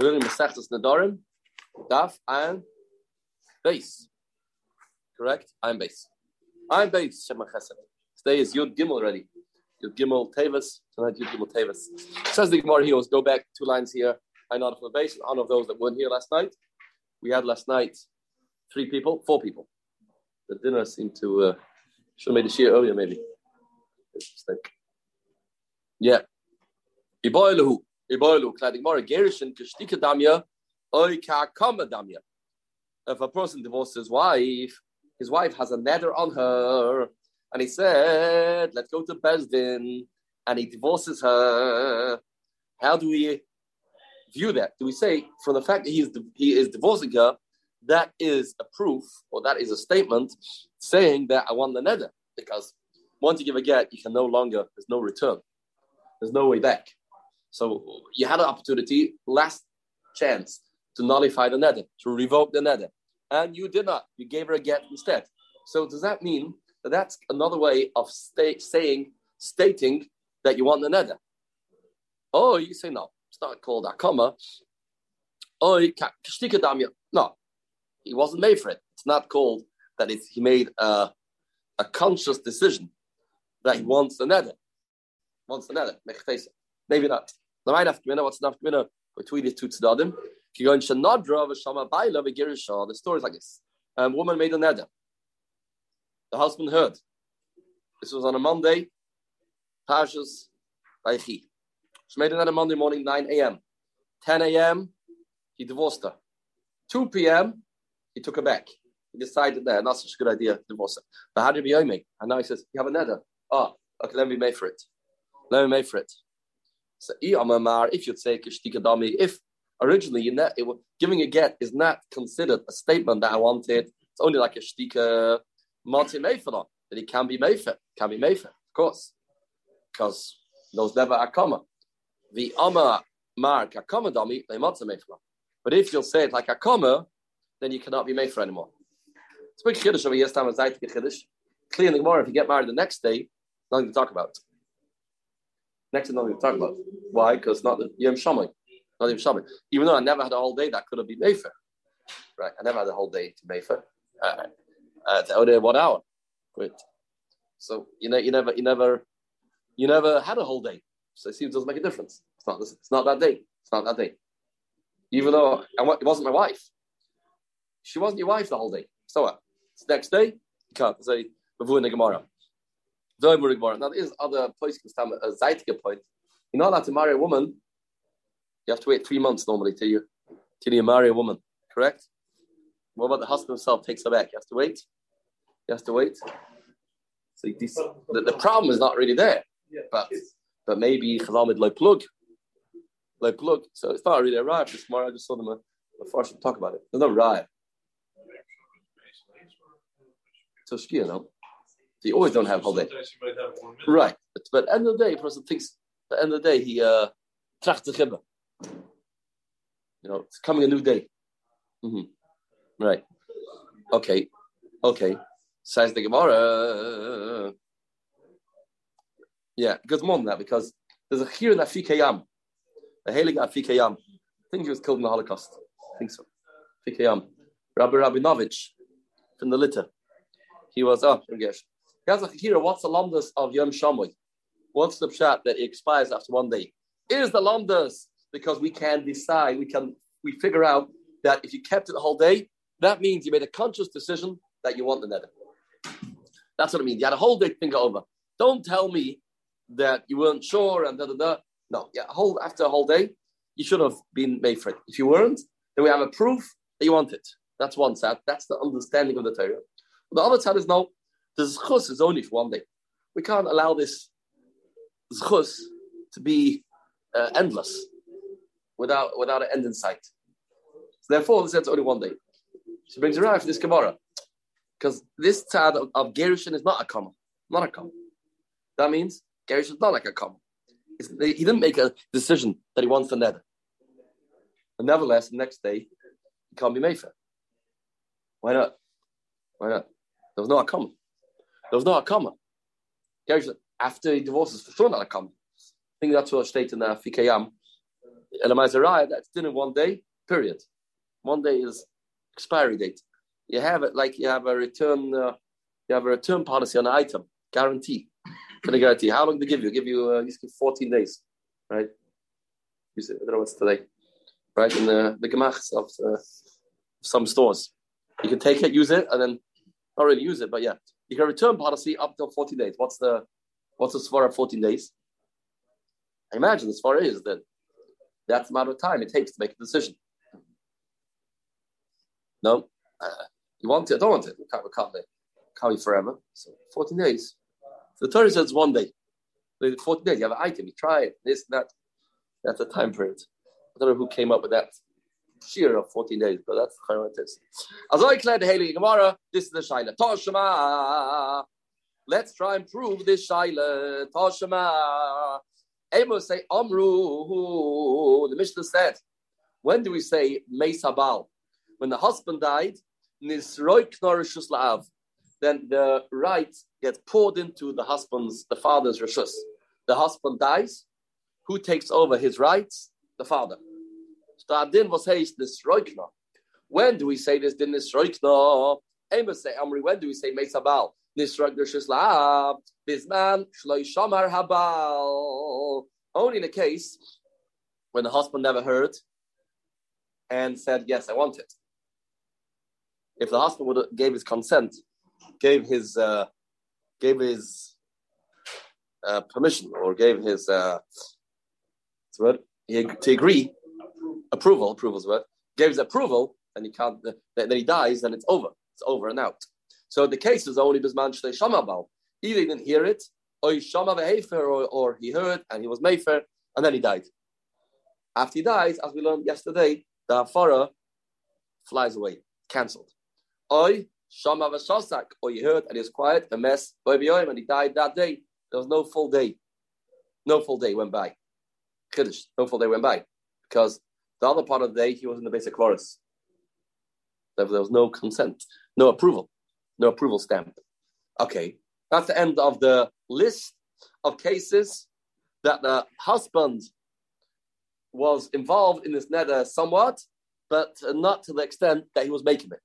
We're learning Masechtas Nadarim, Daf and base. Correct? I'm base. I'm base, Shema Chesed. Today is Yud Gimel already. Yud Gimel Tevis. Tonight Yud Gimel Tevis. Says the Gemara here, let's go back two lines here. I know for the base, in of those that weren't here last night. We had last night three people, four people. The dinner seemed to, uh, should have made a earlier maybe. Yeah. Iboilahu. If a person divorces his wife, his wife has a neder on her, and he said, Let's go to Bezdin, and he divorces her. How do we view that? Do we say, from the fact that he is, he is divorcing her, that is a proof, or that is a statement saying that I want the neder? Because once you give a get, you can no longer, there's no return. There's no way back. So you had an opportunity, last chance, to nullify the neder, to revoke the neder. And you did not. You gave her a get instead. So does that mean that that's another way of state, saying, stating that you want the neder? Oh, you say no. It's not called a comma. Oh, no, he wasn't made for it. It's not called that it's, he made a, a conscious decision that he wants the neder. Wants the neder. Maybe not. The have to what's enough to between the two tzedadim. The story is like this. A um, woman made a neder. The husband heard. This was on a Monday. Pashas Vaychi. She made a neder Monday morning, 9 a.m. 10 a.m. He divorced her. 2 p.m. He took her back. He decided that not such a good idea divorce her. But how did he me? And now he says, You have a neder. Oh, okay, let me make for it. Let me make for it. So, if you'd say if originally you it, giving a get is not considered a statement that I wanted, it's only like a shtika mati meifana, that it can be meifer, can be meifer, of course, because those never are comma. The ama mark a comma dami, they mati meifana. But if you'll say it like a comma, then you cannot be meifer anymore. It's a big chiddush over here, time as chiddush. Clearly, more if you get married the next day, nothing to talk about. Next thing nothing to talk about. Why? Because not the Yom Shamay. Not Yom Shamay. Even though I never had a whole day, that could have been meifer. Right? I never had a whole day to meifer. Uh, uh, to one hour. Great. So you know, you never, you never, you never had a whole day. So it seems it doesn't make a difference. It's not. It's not that day. It's not that day. Even though it wasn't my wife, she wasn't your wife the whole day. So what? It's next day. You can't say before the Gemara. Now, there is other places, uh, a Zeitige point. You're not allowed to marry a woman. You have to wait three months normally till you till you marry a woman. Correct? What about the husband himself takes her back? You have to wait. You have to wait. So this, the, the problem is not really there, but but maybe chalamid like plug, like plug. So it's not really a riot this morning. I just saw them uh, a, a first talk about it. There's no riot. So shkia, no. So you always don't have whole day. Right. But, but at the end of the day, a person thinks, at the end of the day, he uh, tracht You know, it's coming a new day. Mm-hmm. Right. Okay. Okay. Says the Gemara. Yeah, good morning that because there's a here in Afikayam, a hailing Afikayam. I think he was killed in the Holocaust. I think so. Afikayam. Rabbi Rabinovich from the litter. He was, oh, he has a here, what's the lamdas of Yom Shamoy? What's the pshat that it expires after one day? Is the lamdas because we can decide, we can we figure out that if you kept it the whole day, that means you made a conscious decision that you want the neder. That's what it means. You had a whole day to think over. Don't tell me that you weren't sure and da da da. No, yeah, whole after a whole day, you should have been made for it. If you weren't, then we have a proof that you want it. That's one side. That's the understanding of the Torah. The other side is no, the zchus is only for one day. We can't allow this zchus to be uh, endless without without an end in sight. So therefore, this is only one day. She brings around for this Gemara because this tzad of, of Gerushin is not a comma, not a comma. That means Gerushin is not like a comma. He didn't make a decision that he wants the neder. But nevertheless, the next day he can't be meifer. Why not? Why not? There was no comma. There was no Akama. After he divorces, for sure not Akama. I think that's what I stated in the Fikayam. Elamai that's dinner one day, period. One day is expiry date. You have it like you have a return, uh, you have a return policy on an item, guarantee. Can I guarantee? How long do they give you? Give you, uh, you give 14 days, right? You say, I don't know what's today, right? In the, the gemachs of uh, some stores. You can take it, use it, and then not really use it, but yeah. You can return policy up till 14 days. What's the what's the svara 14 days? I imagine the svara is that that's the amount of time it takes to make a decision. No, uh, you want it, I don't want it. We can't, we can't, be forever. So 14 days. The Torah says one day. 14 days, you have an item, you try it, this, that. That's a time period. I don't know who came up with that sheer of 14 days, but that's how it is. As I declared the Haley Gemara, this is the Shaila. Toshima. Let's try and prove this Shaila. Toshima. Amos say Amru. The Mishnah said, when do we say Meisabal? When the husband died, Nisroi Knorishus La'av. Then the right gets poured into the husband's, the father's Rishus. The husband dies. Who takes over his rights? The father. So Adin was this Nisroikna. When do we say this din Nisroikna? Amos say Amri, when do we say Meisabal? Nisroik Rishus La'av. Bisman Shloi Shamar Habal. Only in a case when the husband never heard and said, Yes, I want it. If the husband would have gave his consent, gave his uh, gave his uh, permission or gave his uh, what he, to agree, approval, approval's word, gave his approval, and he can't, then he dies, then it's over. It's over and out. So the case is only Bisman Shlei Shamabal. Either he didn't hear it, or he Shama or, or he heard and he was meifer, and then he died. After he dies, as we learned yesterday, the Afara flies away, cancelled. Oi, Shama Vashasak, or he heard and he was quiet, a mess, and he died that day. There was no full day. No full day went by. Kiddush, no full day went by. Because the other part of the day, he was in the basic chorus. There was no consent, no approval, no approval stamp. Okay, that's the end of the list of cases that the husband was involved in this neder somewhat, but not to the extent that he was making it.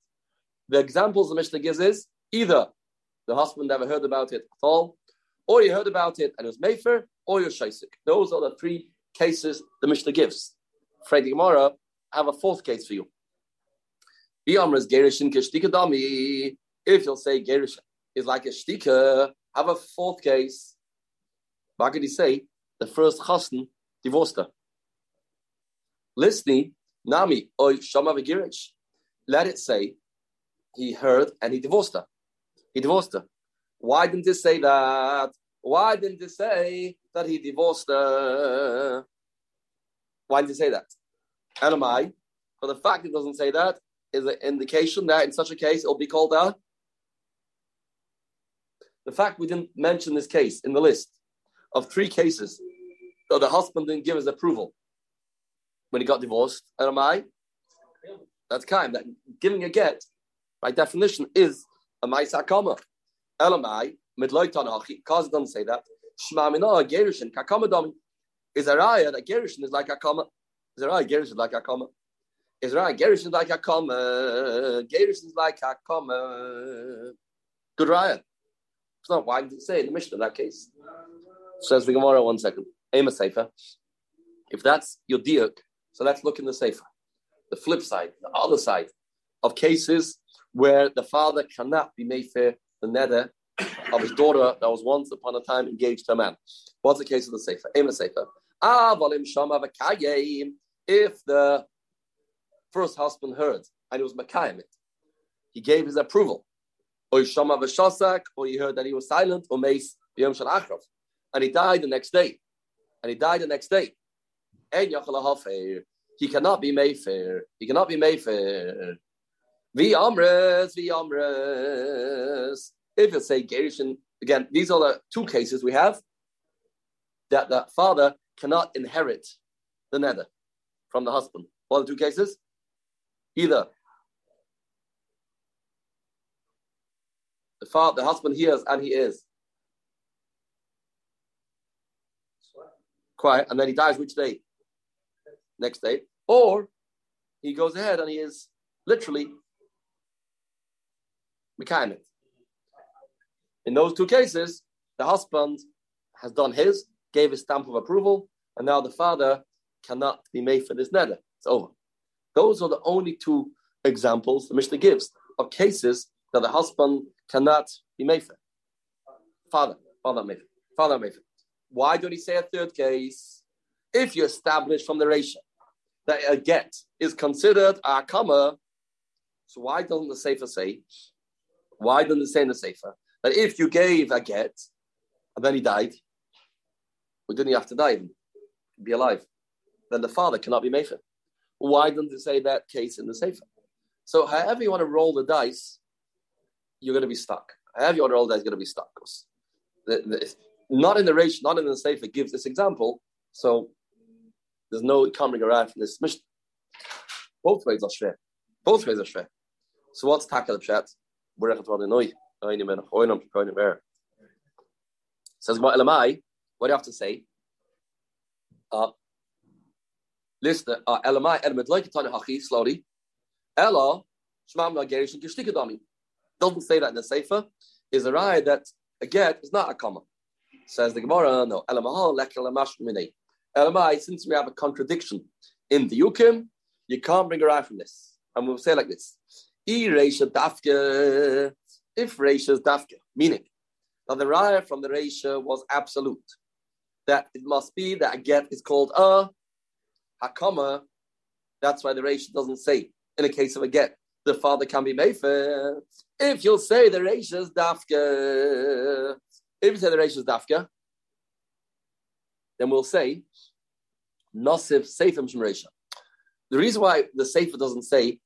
The examples the Mishnah gives is either the husband never heard about it at all, or he heard about it and it was meifer, or you're Shaisik. Those are the three cases the Mishnah gives. Friday Gemara, I have a fourth case for you. If you'll say Gerishin is like a shtika, have a fourth case. What could he say? The first chassan divorced her. Listening, Nami, oy shama v'girish. Let it say he heard and he divorced her. He divorced her. Why didn't it say that? Why didn't it say that he divorced her? Why did it say that? Elamai. But the fact it doesn't say that is an indication that in such a case it'll be called a. The fact we didn't mention this case in the list of three cases that the husband didn't give his approval when he got divorced. Elamai. That's kind. That giving a get, by definition, is a ma'isakama. Elamai midloy tanachi. Cause it doesn't say that. Shma mina gerishin kakama is a raya that Gerushin is like a comma. Is a raya Gerushin like a comma. Is a raya Gerushin like a comma. Gerushin is like a comma. Good raya. It's not why did it say in the Mishnah in that case. Says the Gemara one second. Aim a sefer. If that's your diuk, so let's look in the sefer. The flip side, the other side of cases where the father cannot be made fair the neder of his daughter that was once upon a time engaged to a man. What's the case of the sefer? Aim a sefer. If the first husband heard and he was Makayim he gave his approval. Or Shama or he heard that he was silent, or and he died the next day. And he died the next day. He cannot be meifer. He cannot be meifer. Vi amres, amres. If you say Gerishin, again, these are the two cases we have that the father cannot inherit the neder from the husband. Are the two cases? Either the father, the husband hears and he is quiet, and then he dies which day? next day, or he goes ahead and he is literally Mekayim In those two cases, the husband has done his, gave his stamp of approval, and now the father cannot be made for this neder. It's over. Those are the only two examples the Mishnah gives of cases that the husband cannot be made for. Father, father made father made Why don't he say a third case? If you establish from the ratio that a get is considered a comma, so why doesn't the Sefer say? Why doesn't say in the Sefer that if you gave a get and then he died, well, didn't he have to die? and Be alive then the father cannot be mefer. Why doesn't it say that case in the Sefer? So however you want to roll the dice, you're going to be stuck. However you want to roll the dice, going to be stuck. The, the, not in the ratio, not in the Sefer gives this example, so there's no coming around from this mission. Both ways are shver. Both ways are shver. So what's tackle the chat? Er. Says what do you have to say? Uh, listen, uh, elamai element like tani hachi slowly. Ella shmam nagerish and kishtikadami. Doesn't say that in the sefer. Is a raya that a get is not a comma. Says the Gemara, no. Elamahal lek elamash minei. Elamai, since we have a contradiction in the Yukim, you can't bring a raya from this. And we'll say like this. E Reisha Dafka. If Reisha is Dafka, meaning that the raya from the Reisha was absolute, that it must be that a get is called a hakama, that's why the Reish doesn't say in a case of a get, the father can be mefer. If you'll say the Reish is dafka, if you say the Reish is dafka, then we'll say Nosif Seifim Shemresha. The reason why the Sefer doesn't say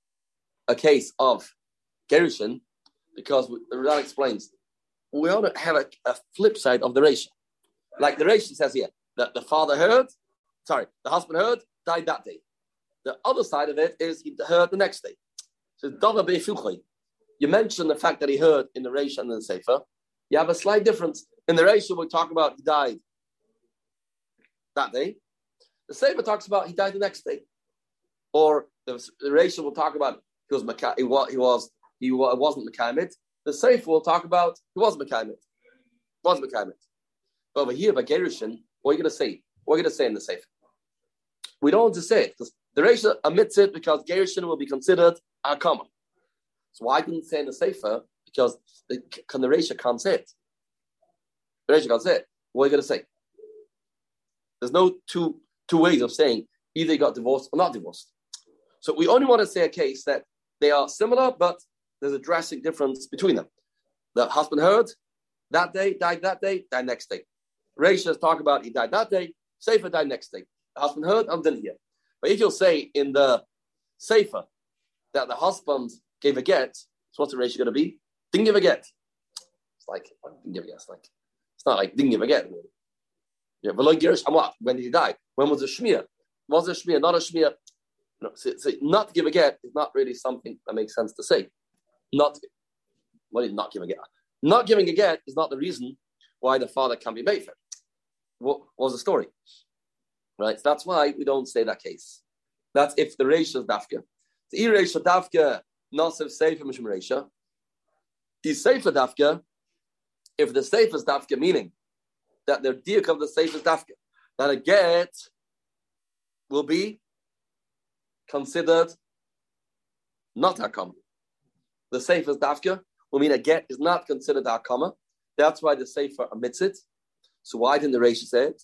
a case of Gerushin, because the Rizal explains, we ought to have a, a flip side of the ratio. Like the ratio says here, that the father heard, sorry, the husband heard, died that day. The other side of it is he heard the next day. So you mentioned the fact that he heard in the Reish and the Sefer. You have a slight difference. In the Reish, we talk about he died that day. The Sefer talks about he died the next day. Or the, the Reish will talk about he was he was he was he wasn't Mekayimit. The Sefer will talk about he was Mekayimit. Was Mekayimit. But over here, by Gerushin, what are you going to say? What are you going to say in the Sefer? We don't want to say it because the Reisha omits it because Gerushin will be considered a comma. So why didn't say in the Sefer? Because the, can the Reisha can't say it. The Reisha can't say it. What are you going to say? There's no two two ways of saying either you got divorced or not divorced. So we only want to say a case that they are similar, but there's a drastic difference between them. The husband heard that day, died that day, died next day. Reisha talk about he died that day, Sefer died next day the husband heard and didn't hear. But if you'll say in the Sefer that the husband gave a get, so what's the ratio going to be? Didn't give a get. It's like, didn't give a get. It's like, it's not like didn't give a get. Yeah, but like? When did he die? When was the Shmir? Was a Shmir, not a Shmir? No, so, not give a get is not really something that makes sense to say. Not, what not giving a get? Not giving a get is not the reason why the father can be made for. What was the story? Right? So that's why we don't say that case. That's if the ratio is dafka. The e ratio dafka, nasiv sefer mishum ratio. The sefer dafka, if the sefer is dafka, meaning that the diak of the sefer is dafka, that a get will be considered not hakama. The sefer is dafka will mean a get is not considered hakama. That's why the sefer omits it. So why didn't the Rashi say it?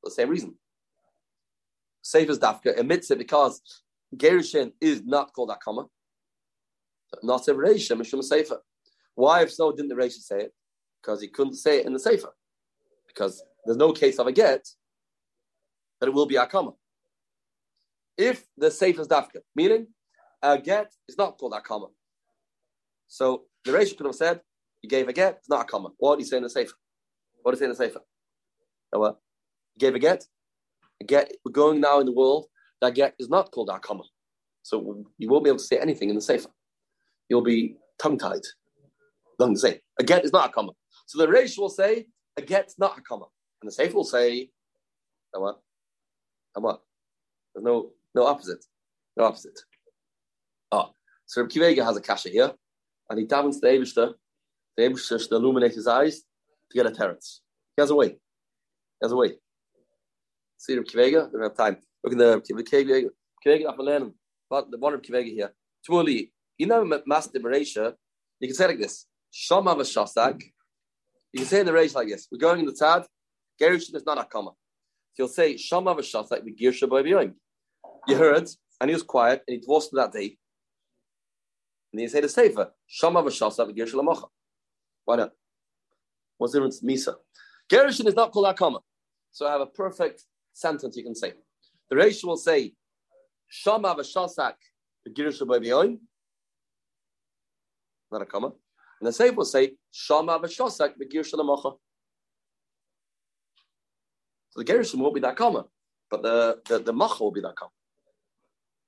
For the same reason. Sefer's dafka admits it because Gerushin is not called Akama. Not a Reisha, Mishum Sefer. Why, if so, didn't the Rashi say it? Because he couldn't say it in the Sefer. Because there's no case of a get that it will be Akama. If the Sefer's dafka, meaning a get is not called Akama. So the Rashi could have said, he gave a get, it's not Akama. What did he say in the Sefer? What did he say in the Sefer? He gave a get, A get we're going now in the world that get is not called akama. So you won't be able to say anything in the sefer. You'll be tongue tied. Doesn't say a get is not a comma. So the Reish will say a get's not a comma, and the sefer will say, what? what? There's no no opposite. No opposite. Oh, so Kivega has a kasha here, and he davens the Eibishter, the Eibishter to illuminate his eyes to get a terrace. He has a way. He has a way. See Rabbi Kivega? We don't have time. Look at the Kivega. Kivega and But the one Rabbi Kivega here. Tmuli, you know, Master Beresha, you can say like this. Shama v'shasak. You can say in the rage like this. We're going in the Tad. Gerushin is not a comma. So you'll say Shama v'shasak v'girsha b'aviyoim. You heard, and he was quiet, and he divorced that day. And then you say the Sefer, Shama v'shasak v'girsha l'mocha. Why not? What's the difference? Misa. Gerushin is not called a comma. So I have a perfect sentence you can say. The Reish will say, Shama v'shasak v'girsha b'aviyoim. Not a comma. And the Sefer will say, Shama v'shosak v'gir shalamacha. So the Gershom won't be that comma, but the, the, the Macha will be that comma.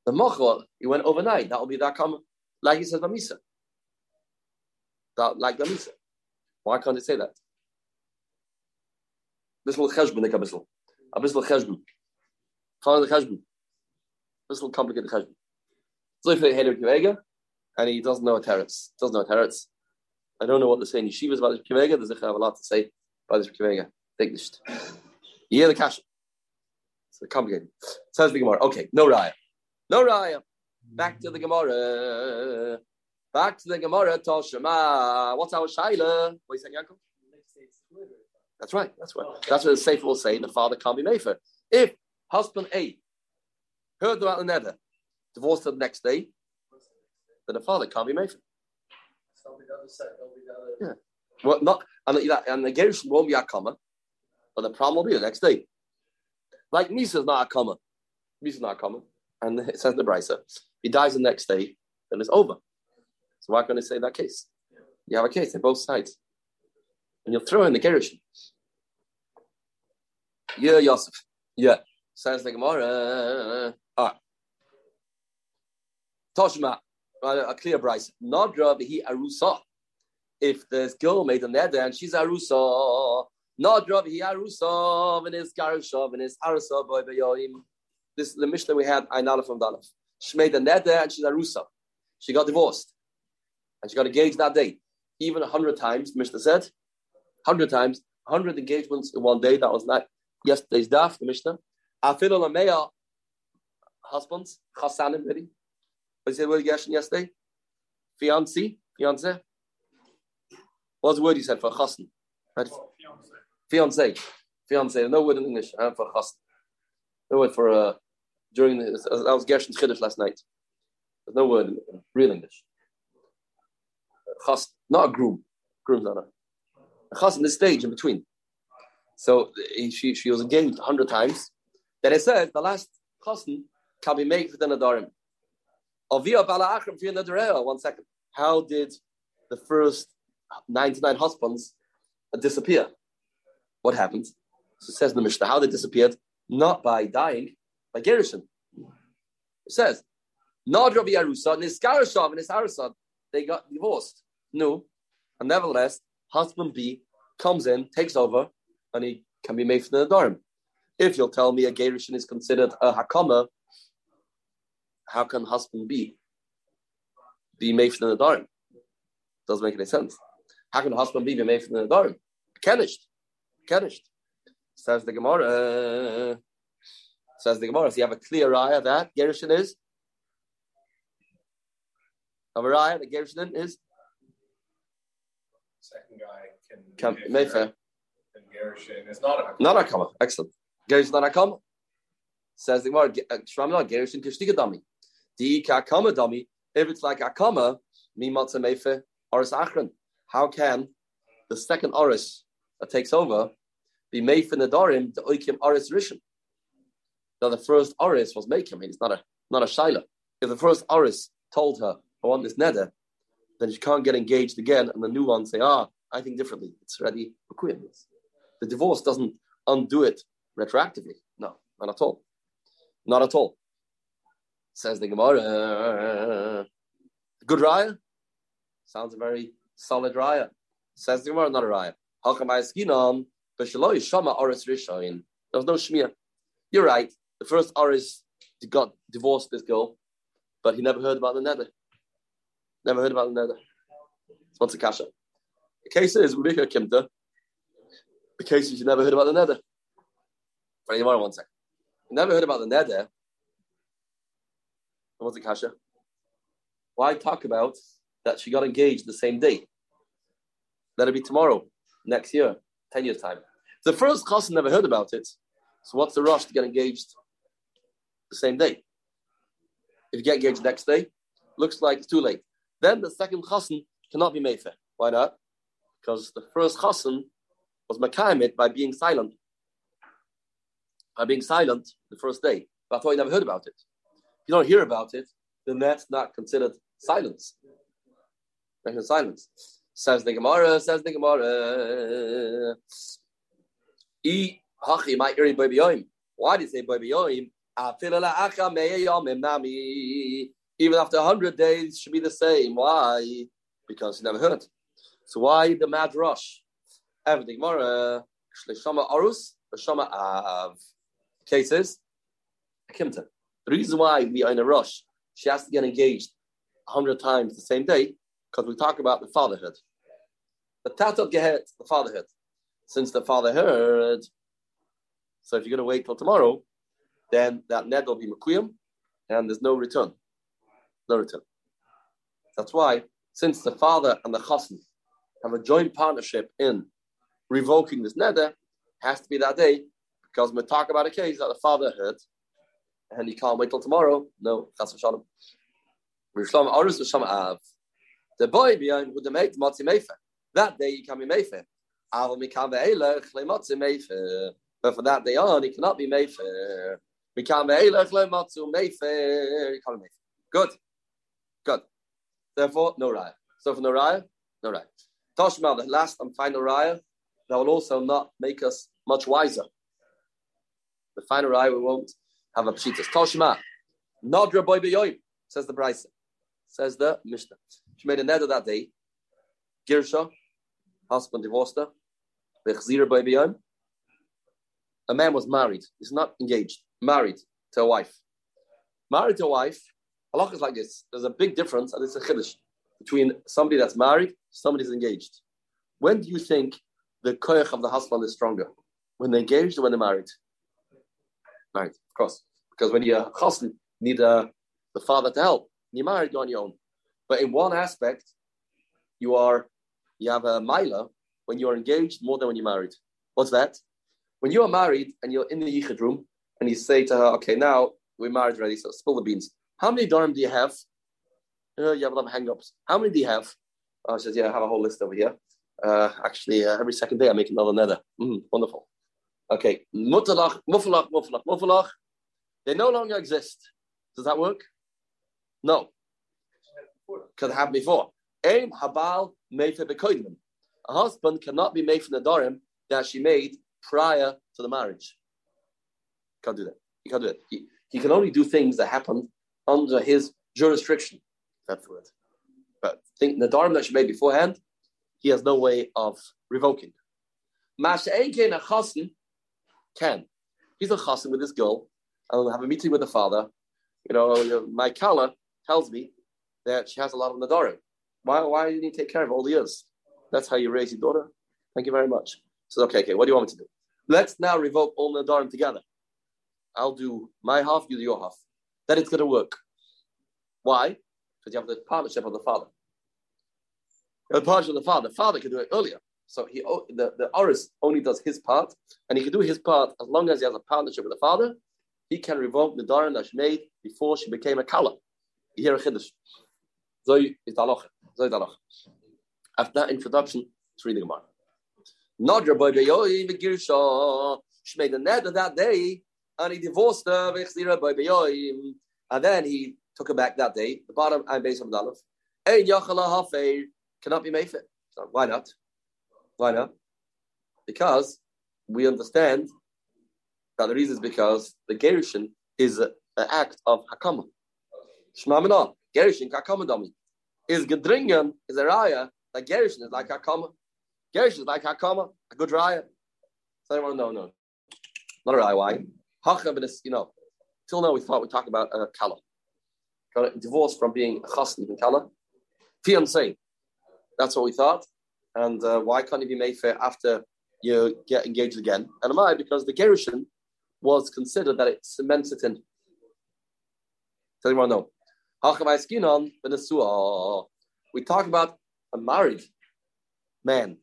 The Macha, he went overnight, that will be that comma. Like he says Bamisa. That, like Bamisa. Why can't it say that? Bissel cheshbon, nik a bissel. A bissel cheshbon. Follow the cheshbon. Bissel complicated cheshbon. So if they hate Kivega, and he doesn't know a teretz, doesn't know a teretz, I don't know what they're saying yeshivas about this Kivega. There's a have a lot to say about this Kivega. Dignished. Yeah, the cash. It's complicated. Says the Gemara. Okay, no raya. No raya. Back to the Gemara. Back to the Gemara. Toshima. What's our shaila? What are you saying, Yaakov? That's right. That's what. That's what the Sefer will say. The father can't be made for. If husband A heard about the neder, divorced the next day, then the father can't be made for. Yeah. Well, not and the, and the Gershon won't be a comma, but the problem will be the next day. Like Misa is not a comma. Misa is not a comma. And it says the Brisa, he dies the next day, then it's over. So why can't I say that case? You have a case on both sides. And you'll throw in the Gershon. Yeah, Yosef. Yeah. Says the Gemara. All right. Toshma a clear price. Nadra he arusa. If this girl made a neder and she's arusa, Nadra he arusa, and is garusha, and is arusa boy beyoim. This is the Mishnah we had, Ainala from Dalaf. She made a neder and she's arusa. She got divorced. And she got engaged that day. Even a hundred times, Mishnah said. Hundred times, hundred engagements in one day. That was not yesterday's daf, the Mishnah. Afilu lameya husbands, chasanim, ready? What the word Gershon yesterday? Fiancé? Fiancé? What's the word you said for chassan? Right? Fiancé. Fiancé. No word in English uh, for chassan. No word for uh, during the, that was Gershon's chiddush last night. There's no word in real English. Chassan, not a groom. Groom's not a. chassan, this stage in between. So she, she was engaged a hundred times. Then it says the last chassan can be made within a darim. One second. How did the first 99 husbands disappear? What happened? So it says in the Mishnah, how they disappeared? Not by dying, by Gerishon. It says, they got divorced. No. And nevertheless, husband B comes in, takes over, and he can be made from the Adorim. If you'll tell me a Gerishon is considered a Hakama, how can husband be be made from the Nadarim? Doesn't make any sense. How can husband be, be made from the Nadarim? Kenished. Kenished. Says the Gemara. Says the Gemara. So you have a clear raya that Gershon is. Have a raya that Gershon is. Second guy can. Can meifer. And Gershon is not a. Not a comma. Excellent. Gershon not a comma. Says the Gemara. Shram not Gershon Kishtigadami. Di kakama dami. If it's like akama, mimatza mefe oris achron. How can the second oris that takes over be made for nadarim the oikim oris rishon? Now the first oris was mean, it's not a not a shaila. If the first oris told her, "I want this neder," then she can't get engaged again, and the new one say, "Ah, I think differently. It's ready for The divorce doesn't undo it retroactively. No, not at all. Not at all. Says the Gemara. Good raya? Sounds a very solid raya. Says the Gemara, not a raya. There's no shmir. You're right. The first oris got divorced this girl, but he never heard about the neder. Never heard about the neder. What's the kasha? The case is Rebecca Kimta. The case is you never heard about the neder. For anyone, one second. You never heard about the nether. What's the kasha? Why talk about that she got engaged the same day? That'll be tomorrow, next year, 10 years' time. The first cousin never heard about it. So what's the rush to get engaged the same day? If you get engaged the next day, looks like it's too late. Then the second chassan cannot be made fair. Why not? Because the first chassan was makayimit by being silent. By being silent the first day. But I thought you never heard about it. If you don't hear about it, then that's not considered silence. silence. Says the Gemara, says the Gemara. E hachi my Why do you say baby yoim? Even after hundred days should be the same. Why? Because you never heard. So why the mad rush? Everything Gemara. Shleshama arus, Shama uh, av. Cases. Kimta. The reason why we are in a rush, she has to get engaged a hundred times the same day because we talk about the fatherhood. The tatot gehet, the fatherhood. Since the father heard, so if you're going to wait till tomorrow, then that net will be makuyim, and there's no return. No return. That's why, since the father and the chassan have a joint partnership in revoking this neder, has to be that day, because we talk about a case that the father heard, and he can't wait till tomorrow. No, chas v'shalom. The boy behind would made matzi mefer. That day he can be mefer. But for that day on, he cannot be mefer. Good. Good. Therefore, no raya. So for no raya, no raya. Toshma, the last and final raya, that will also not make us much wiser. The final eye, we won't have a pshitas. Toshma, Nodra boy beyoim, says the Brisa. Says the Mishnah. She made a neder that day. Girsha, husband divorced her. A man was married. He's not engaged. Married to a wife. Married to a wife. Allah is like this. There's a big difference, and it's a chiddush between somebody that's married, somebody that's engaged. When do you think the koyach of the husband is stronger? When they're engaged when they're married? Married, of course. Because when you're you need uh, the father to help. When You're married, you're on your own. But in one aspect, you are you have a mila when you're engaged more than when you're married. What's that? When you are married and you're in the yichud room and you say to her, okay, now we're married already, so spill the beans. How many dorm do you have? Uh, you have a lot of hang-ups. How many do you have? Oh, she says, yeah, I have a whole list over here. Uh, actually, uh, every second day I make another neder. Mm, wonderful. Okay, mutalach, mufalach, mufalach, mufalach. They no longer exist. Does that work? No. Could have before. Aim habal. A husband cannot be made from the darim that she made prior to the marriage. Can't do that. He can't do it. He, he can only do things that happened under his jurisdiction. That's the word. But think the darim that she made beforehand, he has no way of revoking. Masha'ein a chassan can. He's a chassan with this girl. I'll have a meeting with the father. You know, my kala tells me that she has a lot of nadarim. Why, why didn't he take care of all the years? That's how you raise your daughter. Thank you very much. So okay, okay. What do you want me to do? Let's now revoke all nadarim together. I'll do my half, you do your half. Then it's going to work. Why? Because you have the partnership of the father. The partnership of the father. The father can do it earlier. So he the, the Oris only does his part, and he can do his part as long as he has a partnership with the father. He can revoke the Daran that she made before she became a Kala. Hear a Chiddush. Zoy is Zoy After that introduction, let's read the Gemara. Nadra boy beyoy v'girsha. She made a net that day, and he divorced her v'chzira boy. And then he took her back that day. The bottom and base of Dalaf. Ein yachala hafeir cannot be made fit. So why not? Why not? Because we understand that the reason is because the gerushin is an act of hakama. Shmamina, gerushin hakama dami. Is gedringen is a raya that gerushin is like hakama. Gerushin is like hakama, a good raya. So want know, no, not a raya. Why? Hacham you know, Till now, we thought we talk about a uh, kala. Got divorced from being a chassan and kala. Fiancé. That's what we thought. And uh, why can't he be made fair after you get engaged again? And am I? Because the gerushin was considered that it cements it in. Tell what, no. We talk about a married man,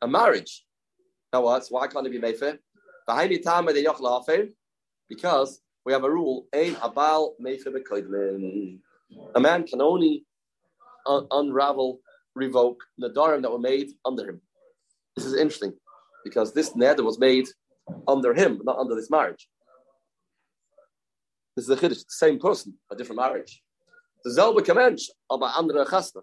a marriage. Now what? Why can't it be made fair? Because we have a rule: a abal A man can only un- unravel, revoke the darim that were made under him. This is interesting because this neder was made under him, not under this marriage. This is a chiddush, same person, a different marriage. The zelbe kemensch, aber andere chasna,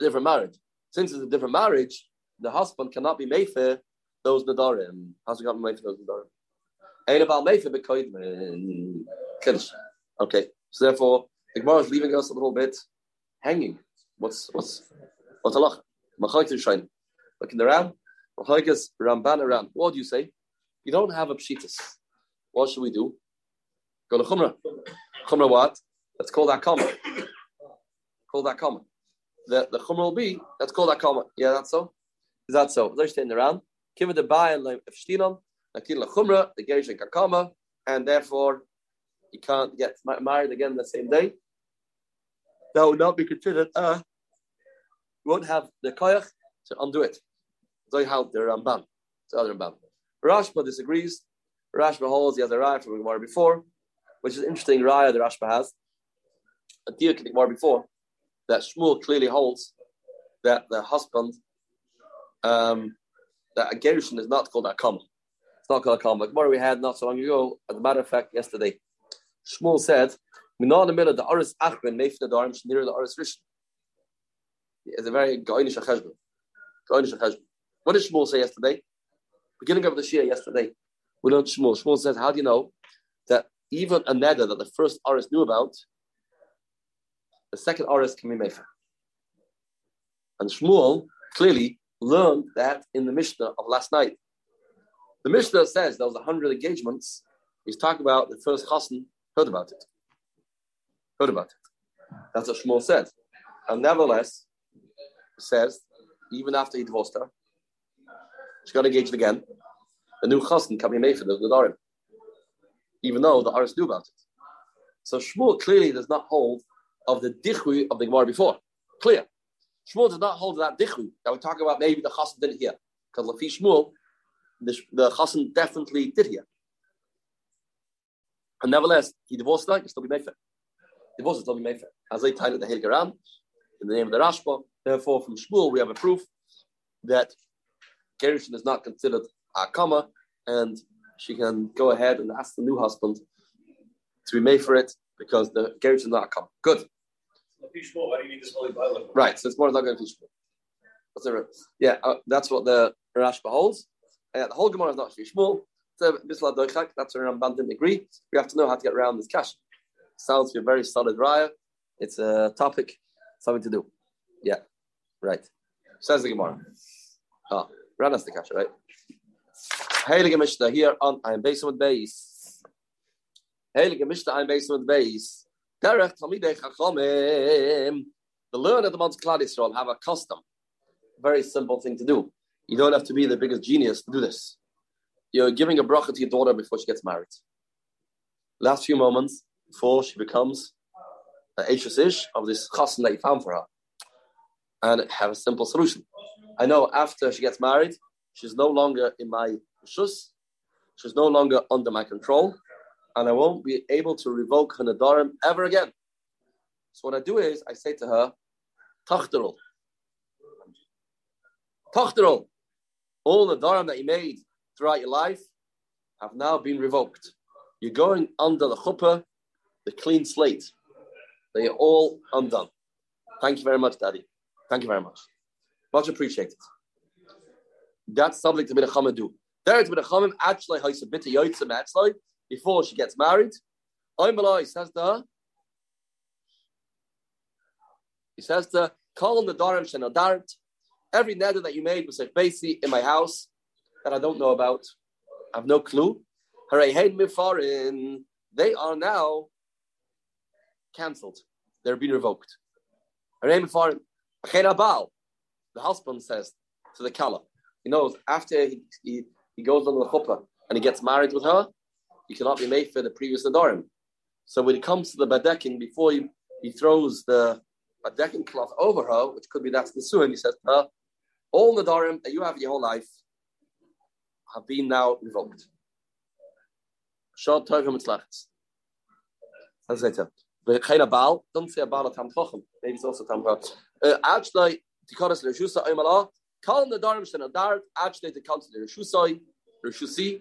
different marriage. Since it's a different marriage, the husband cannot be mefer those nadarim. How's he got mefer those nadarim? Ain't about mefer bekoidmen kiddush. Okay, so therefore the Gemara is leaving us a little bit hanging. What's what's what's halacha? Machlekes Rishonim. Looking around, Machlekes Ramban around. What do you say? You don't have a pshitas. What should we do? Go to Chumrah. Chumrah what? Let's call that comma. Call that comma. The the Chumrah will be, let's call that comma. Yeah, that's so. Is that so? They're standing around. It the buy and like Shtinon, Nakil Chumrah, the Gerish and Kakama, and therefore you can't get married again the same day that would not be considered you won't have the koyach to undo it. So how the Ramban. The other Ramban. Rashba disagrees. Rashba holds the other raya from the Gemara before, which is interesting raya the Rashba has. A deal the Gemara before that Shmuel clearly holds that the husband um, that a gerushin is not called a comma. It's not called a comma. Gemara we had not so long ago. As a matter of fact, yesterday, Shmuel said in the middle the Aris Achben, Meif the Darim, the Aris Rishon. It's a very Goinish Achashben. Goinish Achashben. What did Shmuel say yesterday? Beginning of the Shia yesterday, we learned Shmuel. Shmuel says, How do you know that even a neder that the first Aris knew about, the second Aris can be Meif? And Shmuel clearly learned that in the Mishnah of last night. The Mishnah says there was a hundred engagements. He's talking about the first chassan heard about it heard about it. That's what Shmuel said. And nevertheless, says, even after he divorced her, she got engaged again. The new chassan can be made for the Gedarim, even though the Aris knew about it. So Shmuel clearly does not hold of the dichui of the Gemara before. Clear. Shmuel does not hold that dichui that we talk about maybe the chassan didn't hear. Because Lafi Shmuel, the, the definitely did hear. And nevertheless, he divorced her, he still be made for divorce is Tobi Mefer. As they tied it the Hilgaram, in the name of the Rashba. Therefore, from Shmuel, we have a proof that Gerushin is not considered a comma, and she can go ahead and ask the new husband to be made for it because the Gerushin is not a comma. Good. Right, so it's more not going to be Shmuel. Yeah, uh, that's what the Rashba holds. Uh, the whole Gemara is not Shmuel. That's where Ramban didn't agree. We have to know how to get around this cash sounds to be a very solid raya. It's a topic, something to do. Yeah, right. Says the Gemara. Oh, run us the kasha, right? Heilige Mishnah here on I'm based with base. Heilige Mishnah I'm based with base. Derech Talmidei Chachamim. The learned of the Mount Klal Yisrael have a custom. Very simple thing to do. You don't have to be the biggest genius to do this. You're giving a bracha to your daughter before she gets married. Last few moments, before she becomes an Ish of this chassan that you found for her. And have a simple solution. I know after she gets married, she's no longer in my shus, she's no longer under my control, and I won't be able to revoke her nadarim ever again. So what I do is I say to her, Tachterol. Tachterol. All the nadarim that you made throughout your life have now been revoked. You're going under the chuppah the clean slate. They are all undone. Thank you very much, Daddy. Thank you very much. Much appreciated. That's subject to Bidachama do. There it's Bidachamim actually has a bit of Yotzim actually before she gets married. I'm Malai says to her. He says to call him the Darim Shenadart. Every neder that you made was a basi in my house that I don't know about. I have no clue. They are now cancelled. They're being revoked. The husband says to the Kala, he knows after he, he, he goes on the chuppah and he gets married with her, he cannot be made for the previous Nadarim. So when it comes to the badeking, before he, he throws the badeking cloth over her, which could be that's the suin, he says to her, all Nadarim that you have your whole life have been now revoked. Short Tovim Mitzlachitz. Translator. Keine Baal, don't say a Baal Tam Chochem. Maybe it's also Tam Chochem. Actually, Tikodas Reshusa Oimala, Kal Nadarim Shen Adar, actually the Council Reshusai, Reshusi,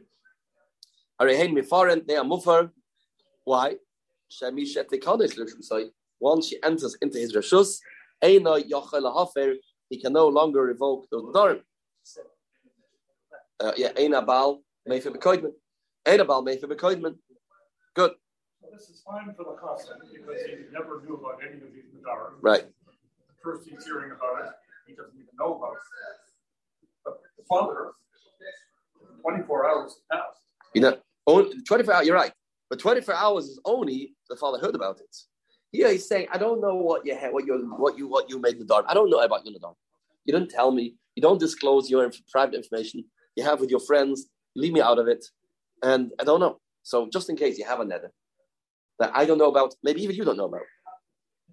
Arehain Mifarin, they are Mufar. Why? Shemishet Tikodas Reshusai. Once she enters into his Reshus, Eina Yochel Hafer, he can no longer revoke the Nadarim. Uh, yeah, Eina Baal, Meifim Bekoidman. Eina Baal, Meifim Bekoidman. Good. This is fine for the Chassan because he never knew about any of these Nadarim. Right. First he's hearing about it, he doesn't even know about it. But the father, 24 hours passed. You know, only, 24 hours, you're right. But 24 hours is only the father heard about it. Here he's saying, I don't know what you had, what you what you what you made the dark. I don't know about your dark. You didn't tell me. You don't disclose your inf- private information you have with your friends. Leave me out of it. And I don't know. So just in case you have a neder that I don't know about, maybe even you don't know about.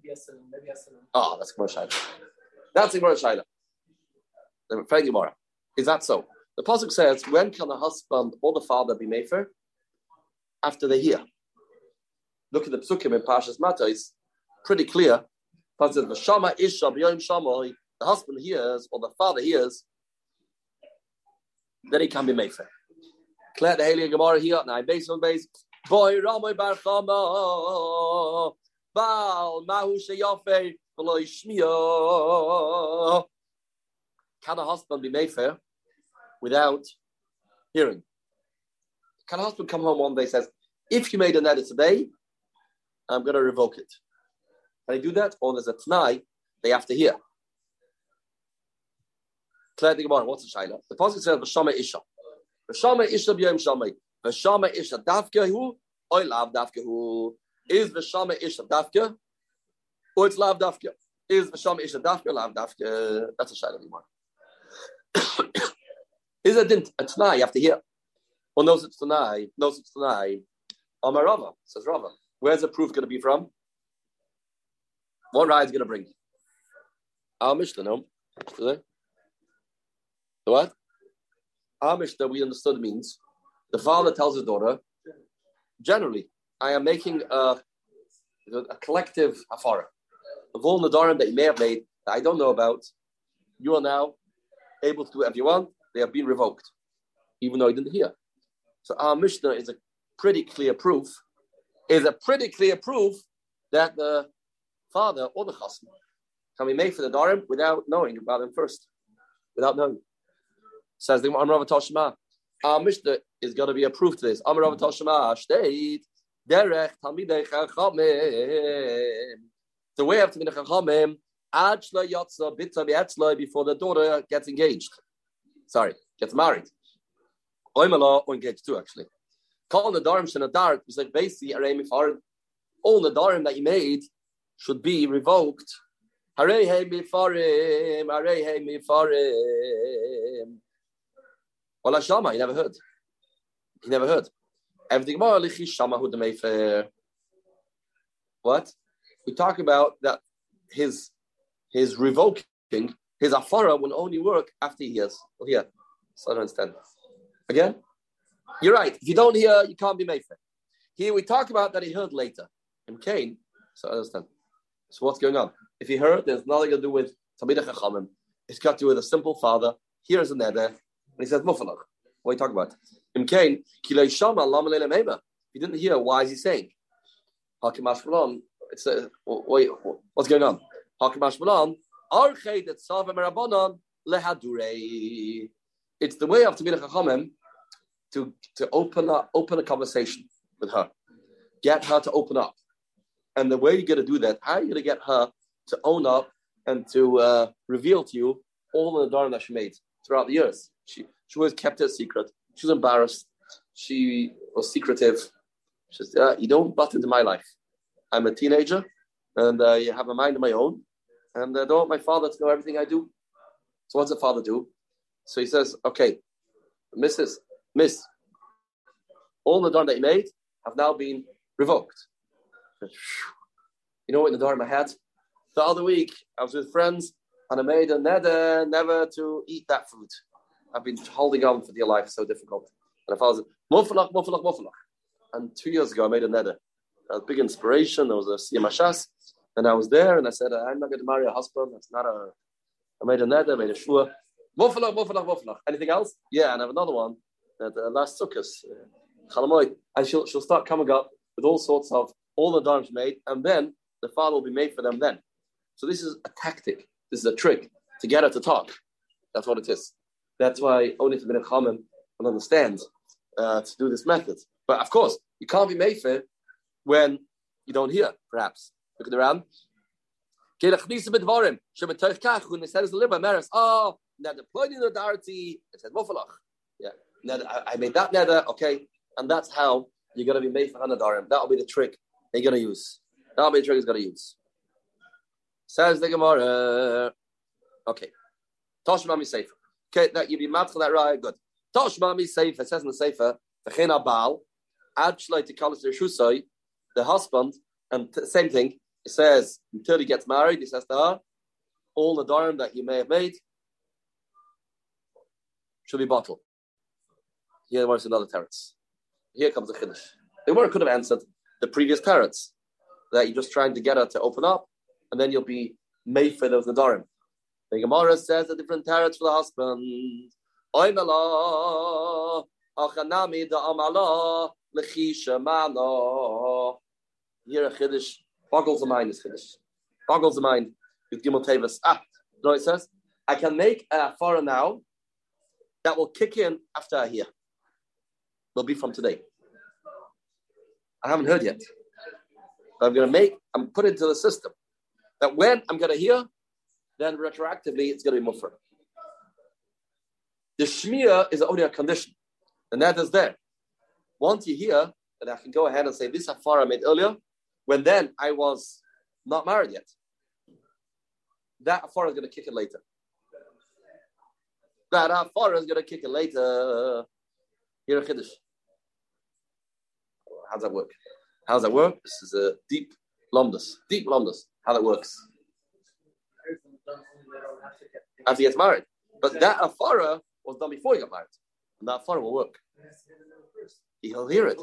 Yes. Maybe yes. Oh, ah, that's Gemara Shaila. That's Gemara Shaila. The Gemara. Is that so? The pasuk says, "When can the husband or the father be mefer? After they hear." Look at the psukim in Parshas Matos. Pretty clear. Pasuk says, "V'shama isha b'yom shamoi." The husband hears or the father hears, then he can be mefer. Clear the Haley Gemara here. Now, base on base. Boy, Bar Mahu Yishmiya. Can a husband be mefer without hearing? Can a husband come home one day says, if you made an edit today, I'm going to revoke it. Can he do that? Or there's a t'nai, they have to hear. Clear the Gemara, what's the shaila? The pasuk says, "V'shama isha." V'shama isha b'yom shamay. V'shama isha dafka hu, oy lav dafka hu. Is v'shama isha dafka, or it's lav dafka? Is v'shama isha dafka, lav dafka? That's a shaila Gemara. Is it dint a t'nai? You have to hear. Or knows it's t'nai? Knows it's t'nai. Amar Rava says Rava. Where's the proof going to be from? What ride is going to bring? Our Mishnah, no? The what? Our Mishnah, we understood means the father tells his daughter, generally, I am making a, a collective afara. Of all nadarim that you may have made that I don't know about, you are now able to do whatever you want. They have been revoked, even though you didn't hear. So our Mishnah is a pretty clear proof, is a pretty clear proof that the father or the chassan can be made for the darim without knowing about them first, without knowing. Says the Amrav Toshma. Our Mishnah is going to be a proof to this. Amrav Toshma state derech talmidei chachamim. The way of talmidei chachamim ad shlo yotza bitza be'etzloi before the daughter gets engaged. Sorry, gets married. Oimala or engaged too, actually. Call the darim shenadar. It's like basically arei mifarim. All the darim that you made should be revoked. Harei hey mifarim, harei hey mifarim. Well, Shama, he never heard. He never heard. Everything the. What? We talk about that his his revoking his afara will only work after he hears. Oh, well, here, so I don't understand. Again, you're right. If you don't hear, you can't be mefer. Here we talk about that he heard later. In Cain, so I understand. So what's going on? If he heard, there's nothing to do with Talmidei Chachamim. It's got to do with a simple father. Here's a neder, and he says Mufalach. What are you talking about? In Cain, Shama Lama Mema. He didn't hear. Why is he saying? Hakim Ashmalon. It's a, wait, what's going on? Hakim Ashmalon. Archay that Sava Merabanon lehadurei. It's the way of Talmidei Chachamim to to open up, open a conversation with her, get her to open up. And the way you're going to do that, how are you going to get her to own up and to uh, reveal to you all the Nadarim that she made throughout the years? She, she always kept it a secret. She was embarrassed. She was secretive. She says, yeah, you don't butt into my life. I'm a teenager, and uh, you have a mind of my own, and I don't want my father to know everything I do. So what's the father do? So he says, okay, Mrs. Miss, all the door that you made have now been revoked. You know what in the of my head? The other week, I was with friends and I made a neder never to eat that food. I've been holding on for dear life, so difficult. And I was mufalach, mufalach, mufalach. And two years ago, I made a neder. A big inspiration. There was a siyamashas, and I was there, and I said, I'm not going to marry a husband. That's not a. I made a neder, made a shua. Mufalach, mufalach, mufalach. Anything else? Yeah, and I have another one. That uh, last sukkahs, uh, and she'll she'll start coming up with all sorts of all the dharms made, and then the father will be made for them. Then, so this is a tactic. This is a trick to get her to talk. That's what it is. That's why only to be a common and understand uh, to do this method. But of course, you can't be for when you don't hear, perhaps. Look at the Ram. Said the Maris, oh, now deployed in the darty, it says Mufalach. Yeah, I made that neder, okay, and that's how you're going to be made for Hanadarim. That'll be the trick they're going to use. That'll be the trick he's going to use. Says the Gemara. Okay. Toshma mi sefer. Okay, that you be mad for that right? Good. Toshma mi sefer. Says in the sefer, baal, the husband, and t- same thing. It says until he gets married, he says to her, all the dharm that you may have made should be bottled. Here was another teretz. Here comes the chiddush. The Gemara could have answered the previous teretz that you're just trying to get her to open up, and then you'll be made for those nadarim. The Gemara says a different teretz for the husband. Achanami da amala, lechisha mano. Here a chiddush boggles the mind. Is chiddush boggles the mind with Gimel Tevis. Ah, know it says? I can make a foreign now that will kick in after I hear. Will be from today. I haven't heard yet. But I'm going to make, I'm put into the system that when I'm going to hear, then retroactively it's going to be mufar. The shmir is only a condition, and that is there. Once you hear, then I can go ahead and say this afar I made earlier, when then I was not married yet. That afar is going to kick it later. That afar is going to kick it later. Here a chiddush. How does that work? How does that work? This is a deep lomdus, deep lomdus. How that works? After he gets married, but that afara was done before he got married, and that afara will work. He'll hear it.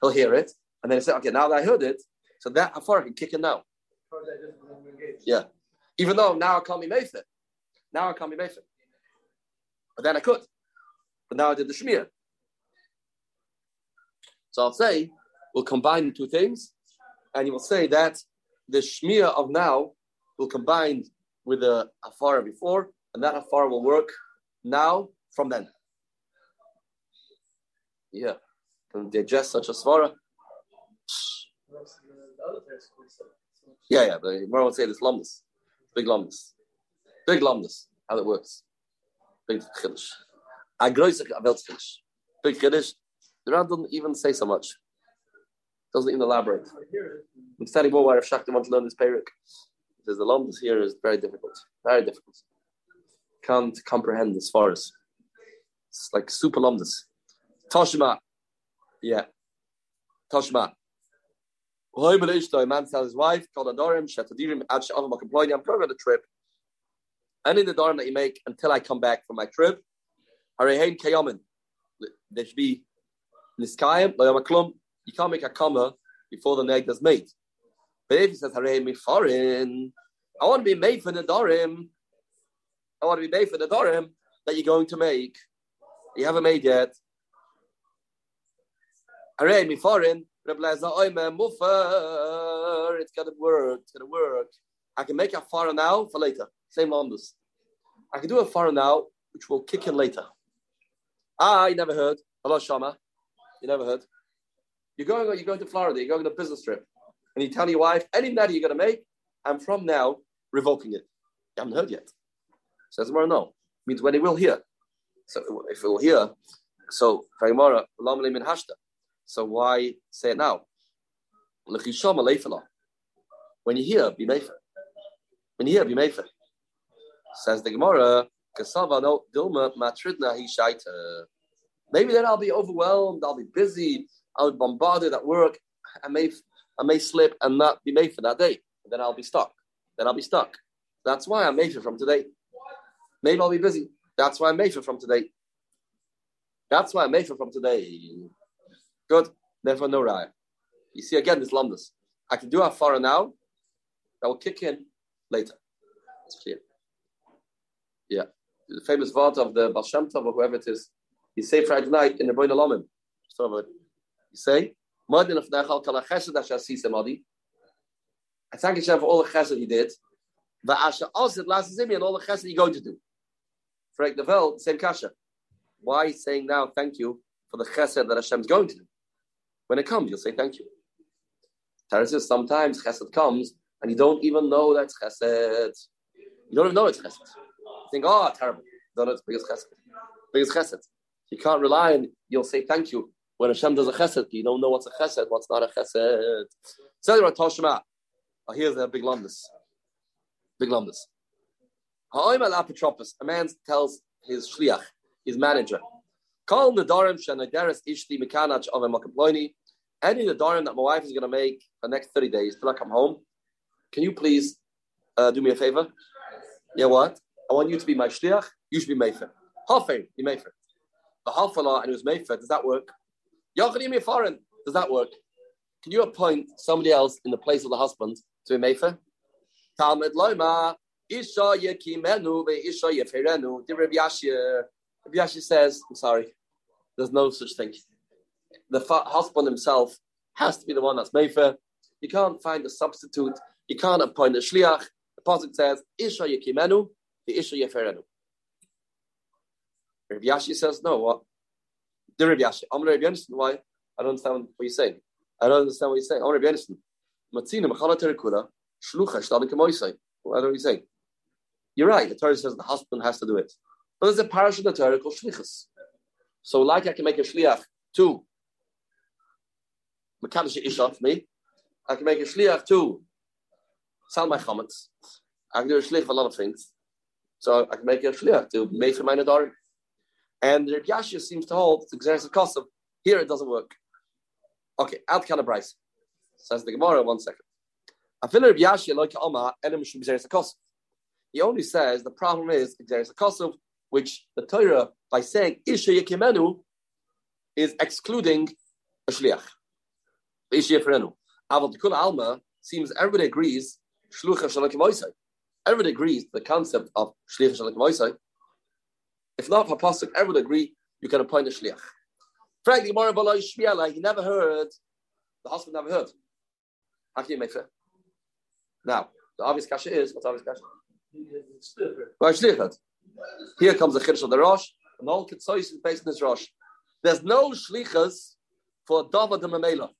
He'll hear it, and then he say, "Okay, now that I heard it, so that afara can kick in now." Yeah, even though now I can't be made Now I can't be made but then I could. But now I did the shmir. So I'll say we'll combine two things, and you will say that the shmir of now will combine with the afara before, and that afara will work now from then. Yeah, can digest such a svara. Yeah, yeah, but more would say this lomdus, big lomdus, big lomdus, how it works, big chiddush. A große Weltchiddush, big chiddush. The Ram doesn't even say so much doesn't even elaborate. I'm studying more if Shakti want to learn this Perik. Because the lomdus here is very difficult. Very difficult. Can't comprehend as far as it's like super lomdus. Toshma. Yeah. Toshma. A man tells his wife, called Adorim, Shetadirim, Ad I'm going on a trip. In the Dorim that you make until I come back from my trip, Harehain Kayamin. There should be Niskayim, Layamaklum, you can't make a comma before the neg is made. But if he says, Hare me foreign, I want to be made for the Dorim. I want to be made for the Dorim that you're going to make. You haven't made yet. Hare me foreign, it's gonna work, it's gonna work. I can make a far now for later. Same lomdus. I can do a far now, which will kick in later. Ah, you never heard. Hello, Shama. You never heard. You're going, you're going to Florida, you're going on a business trip, and you tell your wife, any matter you're going to make, I'm from now revoking it. You haven't heard yet. Says more no. Means when he will hear. So if he will hear, so min hashta. So why say it now? When you hear, be mefer. When you hear, be mefer. Says the Gemara, Kasava no dilma matridna he shaita. Maybe then I'll be overwhelmed, I'll be busy, I'll be bombarded at work, I may I may slip and not be made for that day. Then I'll be stuck. Then I'll be stuck. That's why I'm made for from today. Maybe I'll be busy. That's why I'm made for from today. That's why I'm made from today. Good. Therefore, no raya. You see again this lumdus. I can do a fara now. That will kick in later. It's clear. Yeah. The famous word of the Baal Tov or whoever it is. You say Friday night in the Boin Alamim. Uh, you say, Madin of Nechal Kala Chesed Asher Madi. I thank Hashem for all the chesed he did. But Asher Osid Last Zimi and all the chesed you're going to do. Frank Nevel, same kasha. Why saying now thank you for the chesed that Hashem's going to do? When it comes, you'll say thank you. Tara says sometimes chesed comes and you don't even know that's chesed. You don't even know it's chesed. You think, oh, terrible. Don't know it's biggest chesed. Biggest chesed. You can't rely on, you'll say thank you when Hashem does a chesed, you don't know what's a chesed, what's not a chesed. Tell you what, Toshima. Oh, here's a big lumdus. Big lumdus. Ha'oim al apotropos. A man tells his shliach, his manager, Call the darim shenadaris ishti mekanach of a makaploini. Any the darim that my wife is going to make the next 30 days till I come home, can you please uh, do me a favor? Yeah, what? I want you to be my shliach. You should be mefer. Halfay, be mefer. The halfala and it was mefer. Does that work? Yachadim foreign. Does that work? Can you appoint somebody else in the place of the husband to be mefer? Talmud loima isha yekimenu isha yeferenu. Rabbi Yashia says, I'm sorry, there's no such thing. The husband himself has to be the one that's mefer. You can't find a substitute. You can't appoint a shliach. The pasuk says, isha yekimenu isha yeferenu. Rabbi Yashia says, no, what? The Rabbi Yashia. I'm Rabbi Yonason. Why? I don't understand what you're saying. I don't understand what you're saying. I'm Rabbi Yonason. Matzina mechala terekula shlucha shtadim kemoisai. What are you saying? You're right. The Torah says the husband has to do it, but there's a parish of the Torah called shlichus. So, like I can make a shliach to mekadosh isha for me, I can make a shliach to sell my chametz. I can do a shliach for a lot of things. So I can make a shliach to make for my nadarim. And Rabbi Yashia seems to hold it's exercise custom. Here it doesn't work. Okay, out kind of price. Says the Gemara, one second. Feel Rabbi Yashia like Oma, Elim should be Xeris custom. He only says the problem is exercise custom, which the Torah, by saying Isha Yekimenu, is excluding a Shliach. Isha Yefrenu. Aval Alma seems everybody agrees Shlucha Shalak Everybody agrees the concept of Shliach Shalak if not for Pasuk, everyone agree you can appoint a shliach. Frankly, Maribel Ishmael, he never heard, the husband never heard. How can you make it? Now, the obvious kasha is, what's obvious kasha? Well, shliach. Here comes the chiddush of the Rosh, and all Ketzois is based on this Rosh. There's no shlichas for Dava de Mamela.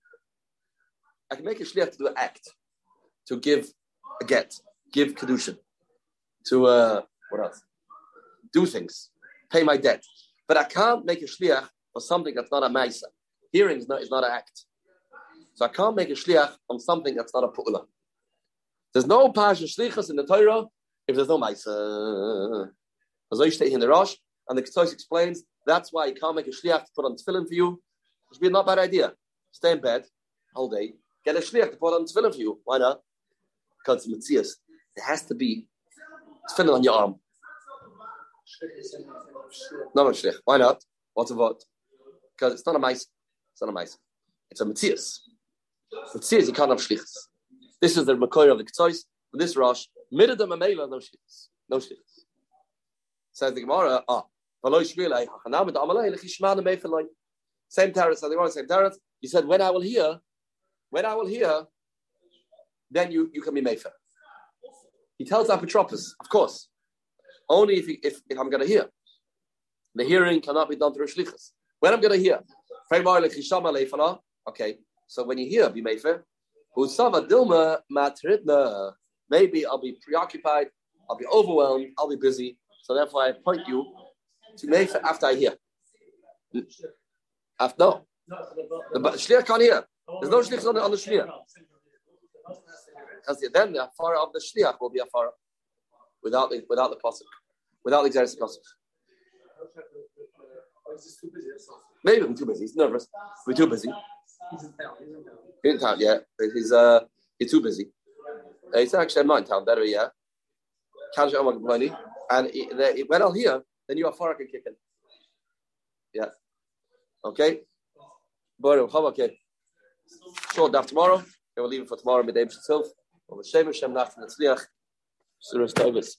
I can make a shliach to do an act, to give a get, give kedushin, to uh, what else? Do things pay my debt. But I can't make a shliach for something that's not a maisa. Hearing is not, is not an act. So I can't make a shliach on something that's not a pu'ula. There's no pasha shlichas in the Torah if there's no maisa. As I stay in the Rosh, and the Ketzois explains that's why you can't make a shliach to put on tefillin for you. Which would be not bad idea. Stay in bed all day, get a shliach to put on tefillin for you. Why not? Because it's mitzias. It has to be tefillin on your arm. Not a shlich. Why not? What's a? Because it's not a mice. It's not a mice. It's a Matthias. Matthias, you can't have shlichus. This is the Makoyer of the Ketzois. This Rosh, Miradam Amela, no shlichus. No shlichus. Says the Gemara, ah, same Taras, the Gemara, same Taras. He said, when I will hear, when I will hear, then you, you can be Mefer. He tells Apotropos, of course, only if, if, if I'm going to hear. The hearing cannot be done through shlichus. When I'm going to hear, okay, so when you hear, be mefer, dilma matritna, maybe I'll be preoccupied, I'll be overwhelmed, I'll be busy, so therefore I point you to mefer after I hear. After, no, The shliach can't hear. There's no shliach on the- the shliach. Because then the afara of the shliach will be afara without the without the pasuk, without the exeris pasuk. Maybe we're too busy. He's nervous. We're too busy. He's in town. He's in town. Yeah. He's uh he's too busy. Uh, He's actually I'm not in town. Better, yeah. Show him money. And he- the- when I'll hear, then you afara can kick in. Yeah. Okay. But okay. Short daf tomorrow. Okay, we'll leave it for tomorrow. Midday Shem Hashem Nachman Tzliach. Surah Stavus.